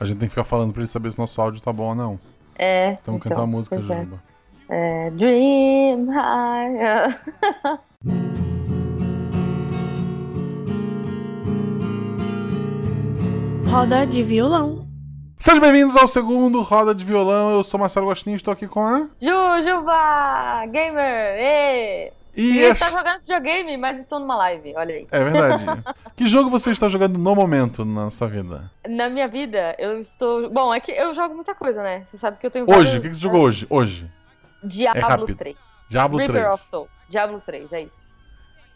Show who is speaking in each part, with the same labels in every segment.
Speaker 1: A gente tem que ficar falando pra ele saber se nosso áudio tá bom ou não.
Speaker 2: É.
Speaker 1: Então, então canta a música,
Speaker 2: pois é. É, Dream High.
Speaker 3: Roda de violão.
Speaker 1: Sejam bem-vindos ao segundo Roda de Violão. Eu sou Marcelo Gostinho e estou aqui com a.
Speaker 2: Jujuba! Gamer! Ê!
Speaker 1: E
Speaker 2: Eu
Speaker 1: esta-
Speaker 2: tá jogando videogame, mas estou numa live, olha aí.
Speaker 1: É verdade. que jogo você está jogando no momento na sua vida?
Speaker 2: Na minha vida, eu estou. Bom, é que eu jogo muita coisa, né? Você sabe que eu tenho
Speaker 1: Hoje,
Speaker 2: vários-
Speaker 1: o que, você jogou hoje? Hoje.
Speaker 2: Diablo
Speaker 1: É rápido.
Speaker 2: 3.
Speaker 1: Diablo
Speaker 2: Reaper
Speaker 1: 3.
Speaker 2: of Souls. Diablo 3, é isso.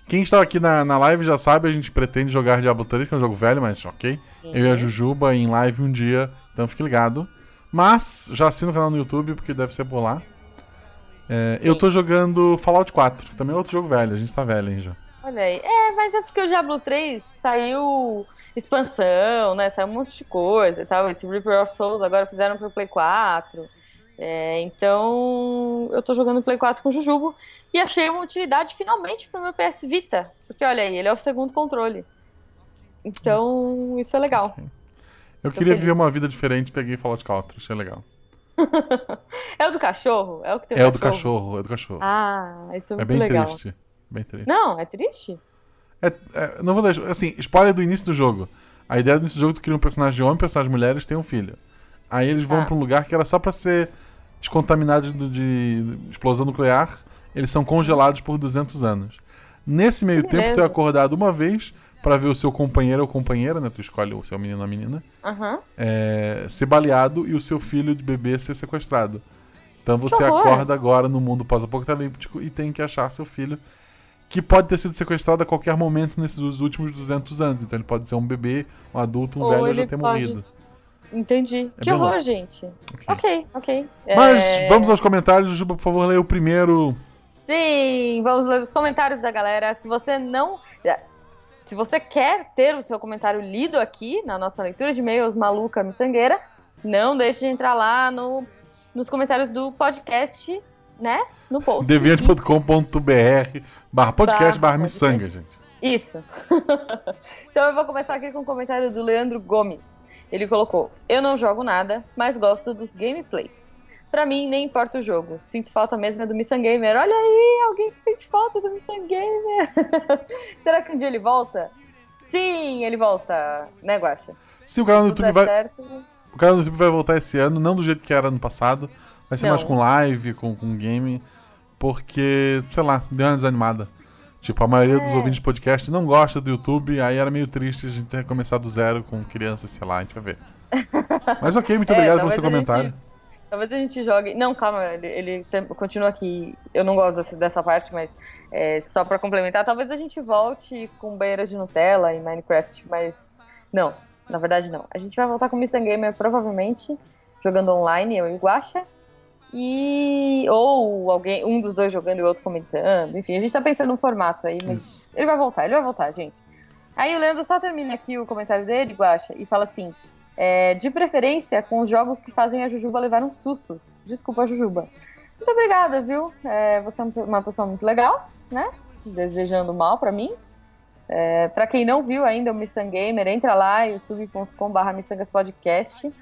Speaker 1: Quem está aqui na, na live já sabe, a gente pretende jogar Diablo 3, que é um jogo velho, mas ok. Eu e a Jujuba em live um dia, então fique ligado. Mas já assina o canal no YouTube, porque deve ser por lá. É, eu tô jogando Fallout 4, que também é outro jogo velho, a gente tá velho, hein, já.
Speaker 2: Olha aí. É, mas é porque o Diablo 3 saiu expansão, né? Saiu um monte de coisa e tal. Esse Reaper of Souls agora fizeram pro Play 4. É, então, eu tô jogando Play 4 com o Jujubo e achei uma utilidade finalmente pro meu PS Vita. Porque olha aí, ele é o segundo controle. Então, isso é legal.
Speaker 1: Eu
Speaker 2: Tô
Speaker 1: queria
Speaker 2: feliz.
Speaker 1: viver uma vida diferente, peguei Fallout 4, achei legal.
Speaker 2: É o do cachorro? É o que tem
Speaker 1: É o do cachorro, é o do cachorro.
Speaker 2: Ah, isso é
Speaker 1: é
Speaker 2: muito
Speaker 1: bem
Speaker 2: legal.
Speaker 1: triste. Bem triste.
Speaker 2: Não, é triste?
Speaker 1: É- é, não vou deixar. Assim, spoiler do início do jogo. A ideia do início do jogo é tu cria um personagem de homem, um personagem de mulher, eles têm um filho. Aí eles vão
Speaker 2: Ah.
Speaker 1: pra um lugar que era só pra ser descontaminados do- de explosão nuclear. Eles são congelados por 200 anos. Nesse meio
Speaker 2: Que
Speaker 1: tempo, tu é
Speaker 2: beleza.
Speaker 1: acordado uma vez pra ver o seu companheiro ou companheira, né? Tu escolhe o seu menino ou a menina,
Speaker 2: Aham.
Speaker 1: é, ser baleado e o seu filho de bebê ser sequestrado. Então você acorda agora no mundo pós-apocalíptico e tem que achar seu filho, que pode ter sido sequestrado a qualquer momento nesses últimos 200 anos. Então ele pode ser um bebê, um adulto, um
Speaker 2: Ou
Speaker 1: velho ou já ter
Speaker 2: pode-
Speaker 1: morrido.
Speaker 2: Entendi.
Speaker 1: É
Speaker 2: que horror,
Speaker 1: louco.
Speaker 2: gente.
Speaker 1: Ok.
Speaker 2: Ok, ok.
Speaker 1: Mas
Speaker 2: É,
Speaker 1: vamos aos comentários. Juba, por favor, leia o primeiro.
Speaker 2: Sim, vamos ler os comentários da galera. Se você não. Se você quer ter o seu comentário lido aqui na nossa leitura de e-mails maluca miçangueira, não deixe de entrar lá no, nos comentários do podcast, né? No post.
Speaker 1: deviante.com.br barra podcast
Speaker 2: Barra
Speaker 1: miçanga, gente.
Speaker 2: Isso. então eu vou começar aqui com o comentário do Leandro Gomes. Ele colocou: Eu não jogo nada, mas gosto dos gameplays. Pra mim, nem importa o jogo. Sinto falta mesmo é do Missan Gamer. Olha aí, alguém sente falta do Missan Gamer. Será que um dia ele volta? Sim, ele volta, né, Guaxa?
Speaker 1: Sim, o canal no
Speaker 2: Tudo
Speaker 1: YouTube vai,
Speaker 2: certo.
Speaker 1: o canal no YouTube vai voltar esse ano, não do jeito que era no passado. Vai ser
Speaker 2: Não.
Speaker 1: mais com live, com, com game. Porque, sei lá, deu uma desanimada. Tipo, a maioria dos
Speaker 2: É.
Speaker 1: ouvintes de podcast não gosta do YouTube, aí era meio triste a gente ter começado do zero com crianças, sei lá, a gente vai ver. Mas ok, muito
Speaker 2: É,
Speaker 1: obrigado pelo seu
Speaker 2: a gente-
Speaker 1: comentário.
Speaker 2: Talvez a gente jogue. Não, calma, ele, ele tem- continua aqui. Eu não gosto dessa, parte, mas é, só pra complementar, talvez a gente volte com banheiras de Nutella em Minecraft, mas não, na verdade não. A gente vai voltar com Mr. Gamer provavelmente, jogando online, eu e o Guaxa. E. Ou alguém, um dos dois jogando e o outro comentando. Enfim, a gente tá pensando num formato aí, mas
Speaker 1: Isso.
Speaker 2: ele vai voltar, ele vai voltar, gente. Aí o Leandro só termina aqui o comentário dele, Guaxa, e fala assim: é, de preferência com os jogos que fazem a Jujuba levar uns sustos. Desculpa, Jujuba. Muito obrigada, viu? É, você é uma pessoa muito legal, né? Desejando mal pra mim. É, para quem não viu ainda o Missan Gamer, entra lá, youtube.com.br missangaspodcast.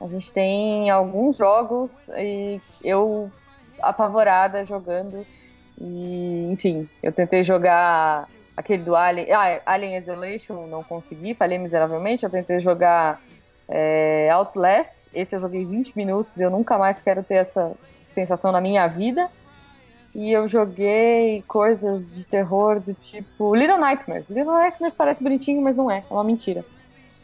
Speaker 2: A gente tem alguns jogos e eu apavorada jogando. E, enfim, eu tentei jogar aquele do Alien, ah, Alien Isolation, não consegui, falhei miseravelmente. Eu tentei jogar é, Outlast, esse eu joguei 20 minutos, eu nunca mais quero ter essa sensação na minha vida. E eu joguei coisas de terror do tipo Little Nightmares. Little Nightmares parece bonitinho, mas não é, é uma mentira.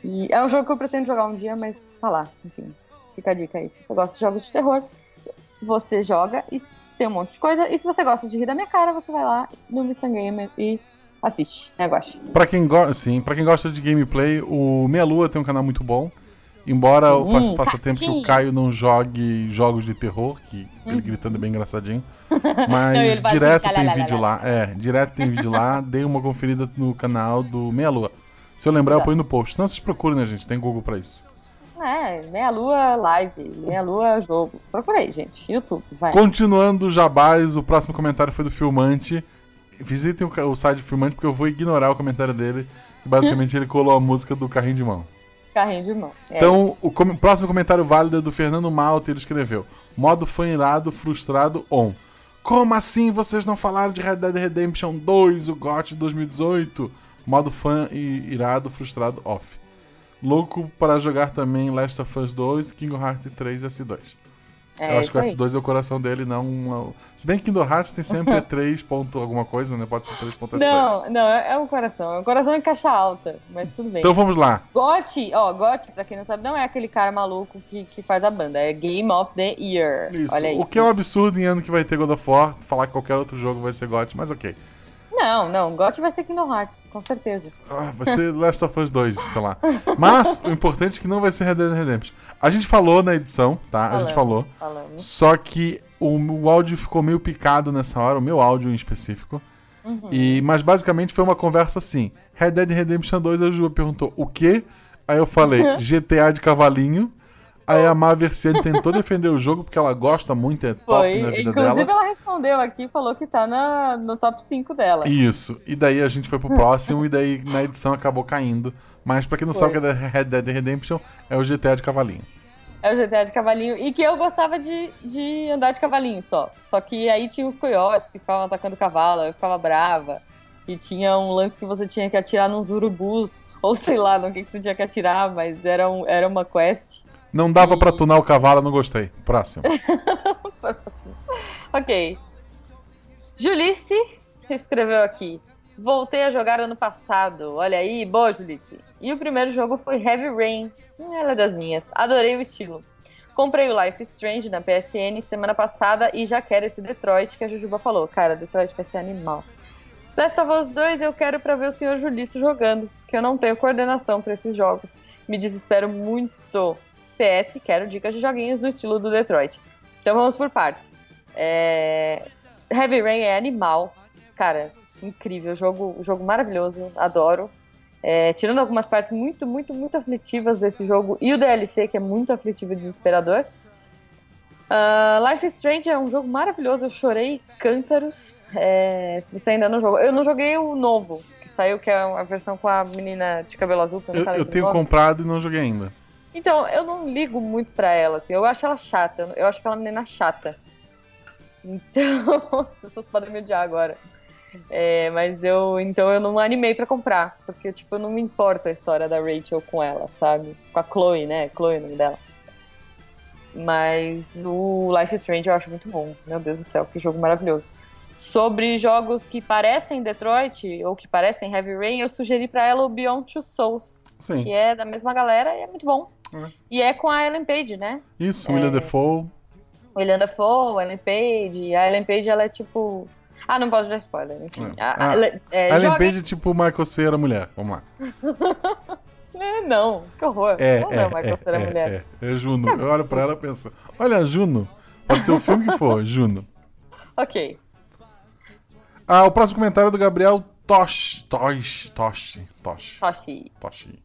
Speaker 2: E é um jogo que eu pretendo jogar um dia, mas tá lá, enfim. Fica a dica aí. Se você gosta de jogos de terror, você joga e tem um monte de coisa. E se você gosta de rir da minha cara, você vai lá no Missan Gamer e assiste, né, Guache?
Speaker 1: Pra quem, go sim, pra quem gosta de gameplay, o Meia Lua tem um canal muito bom. Embora
Speaker 2: Sim,
Speaker 1: faça, faça tempo que o Caio não jogue jogos de terror, que ele gritando é bem engraçadinho. Mas
Speaker 2: Não,
Speaker 1: direto tem
Speaker 2: lá,
Speaker 1: vídeo
Speaker 2: lá,
Speaker 1: lá. É, direto tem vídeo lá. Dei uma conferida no canal do Meia Lua. Se eu lembrar, eu
Speaker 2: Tá.
Speaker 1: ponho no post. Senão vocês procurem, né, gente? Tem Google pra isso.
Speaker 2: É, Meia Lua Live, Meia Lua Jogo. Procura aí, gente. YouTube, vai.
Speaker 1: Continuando o jabás, o próximo comentário foi do Filmante. Visitem o, o site do Filmante, porque eu vou ignorar o comentário dele. Que basicamente ele colou a música do carrinho de mão.
Speaker 2: Carrinho de mão. É
Speaker 1: Então,
Speaker 2: isso.
Speaker 1: o com- próximo comentário válido é do Fernando Malta. Ele escreveu: Modo fã irado, frustrado, on. Como assim vocês não falaram de Red Dead Redemption 2, o GOT 2018? Modo fã e irado, frustrado, off. Louco para jogar também Last of Us 2, Kingdom Hearts 3 e S2.
Speaker 2: É
Speaker 1: Eu acho que o
Speaker 2: aí.
Speaker 1: S2 é o coração dele, não. uma- Se bem que Kingdom Hearts tem sempre 3 ponto alguma coisa, né? Pode ser 3 ponto S2.
Speaker 2: Não, não, é um coração. É um coração em caixa alta, mas tudo bem.
Speaker 1: Então vamos lá.
Speaker 2: Gotti, ó, Gotti, pra quem não sabe, não é aquele cara maluco que, que faz a banda, é Game of the Year.
Speaker 1: Isso.
Speaker 2: Olha aí.
Speaker 1: O que é um absurdo em ano que vai ter God of War, falar que qualquer outro jogo vai ser GOT, mas ok.
Speaker 2: Não, não, Gotti vai ser Kingdom Hearts, com certeza.
Speaker 1: Ah, vai ser Last of Us 2, sei lá. Mas o importante é que não vai ser Red Dead Redemption. A gente falou na edição, tá? A gente falou.
Speaker 2: Falamos, falamos.
Speaker 1: Só que o, o áudio ficou meio picado nessa hora, o meu áudio em específico.
Speaker 2: Uhum.
Speaker 1: E, mas basicamente foi uma conversa assim. Red Dead Redemption 2, a Ju perguntou o quê? Aí eu falei GTA de cavalinho. Aí a Maversiane tentou defender o jogo porque ela gosta muito, é top
Speaker 2: Foi.
Speaker 1: na vida
Speaker 2: Inclusive,
Speaker 1: dela.
Speaker 2: ela respondeu aqui e falou que tá na, no top 5 dela.
Speaker 1: Isso. E daí a gente foi pro próximo e daí na edição acabou caindo. Mas pra quem não
Speaker 2: Foi.
Speaker 1: sabe o que é Red Dead Redemption, é o GTA de cavalinho.
Speaker 2: É o GTA de cavalinho. E que eu gostava de, de andar de cavalinho só. Só que aí tinha os coiotes que ficavam atacando o cavalo, eu ficava brava. E tinha um lance que você tinha que atirar nos urubus. Ou sei lá no que, que você tinha que atirar, mas era, um, era uma quest.
Speaker 1: Não dava
Speaker 2: E-
Speaker 1: pra tunar o cavalo, não gostei. Próximo.
Speaker 2: ok. Julice escreveu aqui. Voltei a jogar ano passado. Olha aí, boa, Julice. E o primeiro jogo foi Heavy Rain. Hum, Ela é das minhas. Adorei o estilo. Comprei o Life Strange na PSN semana passada e já quero esse Detroit que a Jujuba falou. Cara, Detroit vai ser animal. Last of Us 2 eu quero pra ver o senhor Julício jogando, que eu não tenho coordenação pra esses jogos. Me desespero muito. PS, quero dicas de joguinhos no estilo do Detroit. Então vamos por partes. É, Heavy Rain é animal. Cara, incrível. Jogo, jogo maravilhoso. Adoro. É, tirando algumas partes muito, muito, muito aflitivas desse jogo e o DLC, que é muito aflitivo e desesperador. Ah, Life is Strange é um jogo maravilhoso. Eu chorei cântaros. É, se você ainda não jogou. Eu não joguei o novo, que saiu, que é a versão com a menina de cabelo azul. Eu,
Speaker 1: Eu, tenho comprado e não joguei ainda.
Speaker 2: Então, eu não ligo muito pra ela, assim. Eu acho ela chata. Eu acho aquela menina chata. Então, as pessoas podem me odiar agora. É, mas eu, então eu não animei pra comprar, porque tipo, eu não me importo a história da Rachel com ela, sabe? Com a Chloe, né? Chloe é o nome dela. Mas o Life is Strange eu acho muito bom. Meu Deus do céu, que jogo maravilhoso. Sobre jogos que parecem Detroit ou que parecem Heavy Rain, eu sugeri pra ela o Beyond Two Souls,
Speaker 1: Sim.
Speaker 2: que é da mesma galera e é muito bom.
Speaker 1: É.
Speaker 2: E é com a Ellen Page, né?
Speaker 1: Isso, William Defoe.
Speaker 2: William Dafoe, Ellen Page. A Ellen Page, ela é tipo. Ah, não posso dar spoiler, enfim.
Speaker 1: É.
Speaker 2: A-
Speaker 1: Ah,
Speaker 2: a- ela- é,
Speaker 1: Ellen
Speaker 2: joga-
Speaker 1: Page é tipo Michael Cera mulher. Vamos lá.
Speaker 2: É, não, que horror.
Speaker 1: É,
Speaker 2: não,
Speaker 1: é,
Speaker 2: não, Michael
Speaker 1: é,
Speaker 2: Cera
Speaker 1: é,
Speaker 2: mulher.
Speaker 1: é, é Juno. Eu olho pra ela e penso, olha, Juno. Pode ser o filme que for, Juno.
Speaker 2: Ok.
Speaker 1: Ah, o próximo comentário é do Gabriel Tosh. Tosh. Tosh. Tosh.
Speaker 2: Toshi.
Speaker 1: Toshi.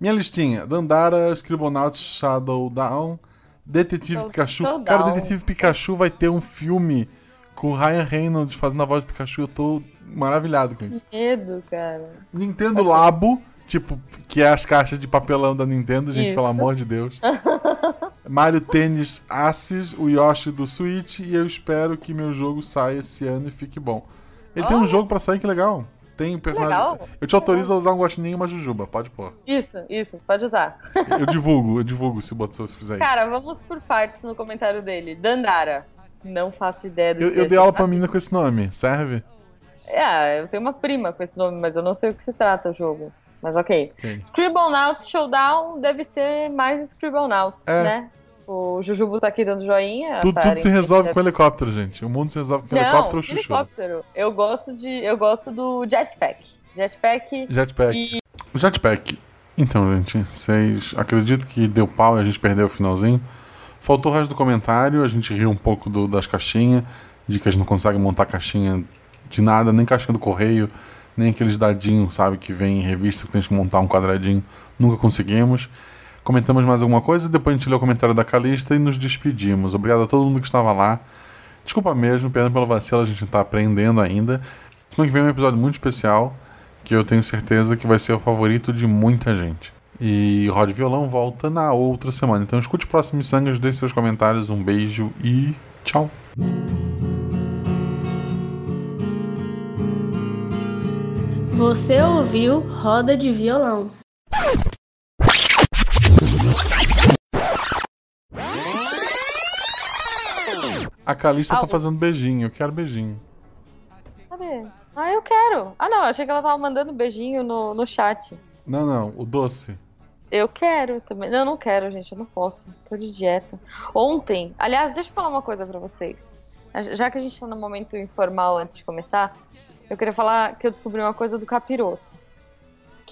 Speaker 1: Minha listinha: Dandara, Scribblenauts, Shadow Down, Detetive Pikachu.
Speaker 2: Showdown.
Speaker 1: Cara, Detetive Pikachu vai ter um filme com o Ryan Reynolds fazendo a voz do Pikachu. Eu tô maravilhado com isso.
Speaker 2: Medo, cara.
Speaker 1: Nintendo Labo, tipo, que é as caixas de papelão da Nintendo, gente,
Speaker 2: Isso.
Speaker 1: pelo amor de Deus. Mario Tennis Assis, o Yoshi do Switch, e eu espero que meu jogo saia esse ano e fique bom. Ele tem um jogo pra sair, que legal. Tem personagem.
Speaker 2: Legal.
Speaker 1: Eu te autorizo a usar um guaxinim e uma jujuba, pode pôr.
Speaker 2: Isso, isso, pode usar.
Speaker 1: Eu divulgo, eu divulgo se botar se fizer
Speaker 2: Cara, vamos por partes no comentário dele. Dandara. Não faço ideia do
Speaker 1: isso. Eu, eu dei aula
Speaker 2: esse
Speaker 1: pra menina com esse nome, serve?
Speaker 2: É, eu tenho uma prima com esse nome, mas eu não sei o que se trata o jogo. Mas ok.
Speaker 1: Ok.
Speaker 2: Scribblenauts Showdown deve ser mais Scribblenauts,
Speaker 1: É.
Speaker 2: né? O Jujubo tá aqui dando joinha.
Speaker 1: Tudo, tudo se resolve com helicóptero, gente. O mundo se resolve com
Speaker 2: Não,
Speaker 1: helicóptero ou chuchu.
Speaker 2: helicóptero. Eu gosto de. Eu gosto do jetpack. Jetpack
Speaker 1: Jetpack.
Speaker 2: e.
Speaker 1: Jetpack. Então, gente, vocês acreditam que deu pau e a gente perdeu o finalzinho? Faltou o resto do comentário, a gente riu um pouco do- das caixinhas, de que a gente não consegue montar caixinha de nada, nem caixinha do correio, nem aqueles dadinhos, sabe, que vem em revista que tem que montar um quadradinho. Nunca conseguimos. Comentamos mais alguma coisa, depois a gente lê o comentário da Calista e nos despedimos. Obrigado a todo mundo que estava lá. Desculpa mesmo, pena pelo vacilo, a gente tá aprendendo ainda. Semana que vem é um episódio muito especial, que eu tenho certeza que vai ser o favorito de muita gente. E Rod Violão volta na outra semana. Então escute o próximo Missangas, deixe seus comentários. Um beijo e tchau.
Speaker 3: Você ouviu Roda de Violão.
Speaker 1: A Calista tá fazendo beijinho. Eu quero beijinho.
Speaker 2: Cadê? Ah, eu quero. Ah, não, achei que ela tava mandando beijinho no, no chat.
Speaker 1: Não, não. O doce.
Speaker 2: Eu quero também. Não, eu não quero, gente. Eu não posso. Tô de dieta. Ontem, aliás, deixa eu falar uma coisa pra vocês. Já que a gente tá no momento informal antes de começar, eu queria falar que eu descobri uma coisa do capiroto.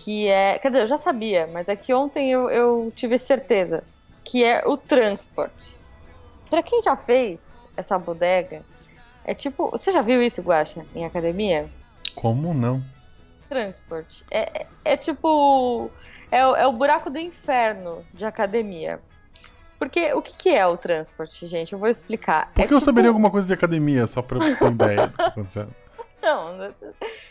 Speaker 2: Que é. Quer dizer, eu já sabia, mas é que ontem eu, eu tive certeza. Que é o transporte. Pra quem já fez essa bodega, é tipo. Você já viu isso, Guaxa, em academia?
Speaker 1: Como não?
Speaker 2: Transport. É, é, é tipo. É, o- é o buraco do inferno de academia. Porque o que, que é o transporte, gente? Eu vou explicar.
Speaker 1: Por
Speaker 2: é
Speaker 1: que eu
Speaker 2: tipo-
Speaker 1: saberia alguma coisa de academia, só pra eu ter ideia do que tá acontecendo?
Speaker 2: Não,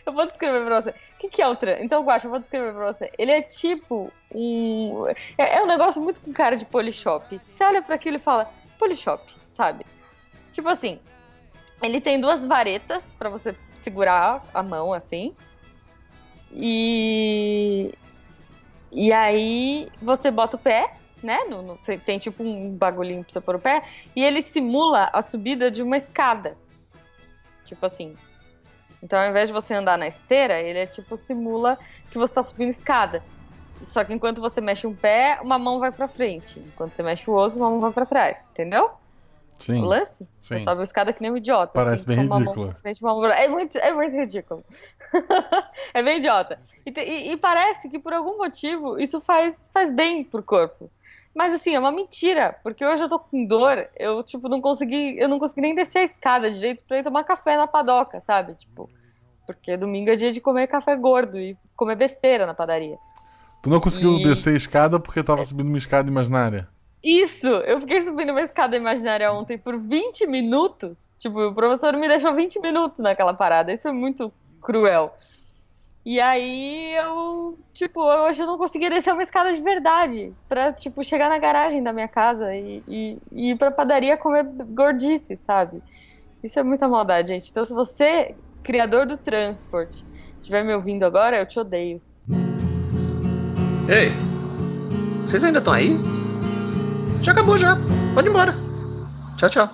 Speaker 2: eu vou descrever pra você. O que, que é o transporte? Então, Guaxa, eu vou descrever pra você. Ele é tipo um. É, é um negócio muito com cara de polishop. Você olha pra aquilo e fala, polishop, sabe? Tipo assim, ele tem duas varetas pra você segurar a mão assim. E. E aí você bota o pé, né? No, no- tem tipo um bagulhinho pra você pôr o pé. E ele simula a subida de uma escada. Tipo assim. Então, ao invés de você andar na esteira, ele é tipo simula que você tá subindo escada. Só que enquanto você mexe um pé, uma mão vai pra frente. Enquanto você mexe o outro, uma mão vai pra trás. Entendeu?
Speaker 1: Sim.
Speaker 2: O lance?
Speaker 1: Sim.
Speaker 2: Você sobe a escada que nem um idiota.
Speaker 1: Parece bem
Speaker 2: com uma mão
Speaker 1: ridículo.
Speaker 2: frente, uma mão É muito, é muito ridículo. é bem idiota. E, e- e parece que por algum motivo isso faz, faz bem pro corpo. Mas assim, é uma mentira, porque hoje eu tô com dor, eu tipo não consegui, eu não consegui nem descer a escada direito pra ir tomar café na padoca, sabe? Tipo, porque domingo é dia de comer café gordo e comer besteira na padaria.
Speaker 1: Tu não conseguiu
Speaker 2: E-
Speaker 1: descer a escada porque tava subindo uma escada imaginária.
Speaker 2: Isso! Eu fiquei subindo uma escada imaginária ontem por 20 minutos. Tipo, o professor me deixou 20 minutos naquela parada. Isso é muito cruel. E aí eu, tipo, hoje eu não conseguia descer uma escada de verdade. Pra, tipo, chegar na garagem da minha casa e, e, e ir pra padaria comer gordice, sabe? Isso é muita maldade, gente. Então, se você, criador do transporte, estiver me ouvindo agora, eu te odeio.
Speaker 4: Ei, vocês ainda estão aí? Já acabou já. Pode ir embora. Tchau, tchau.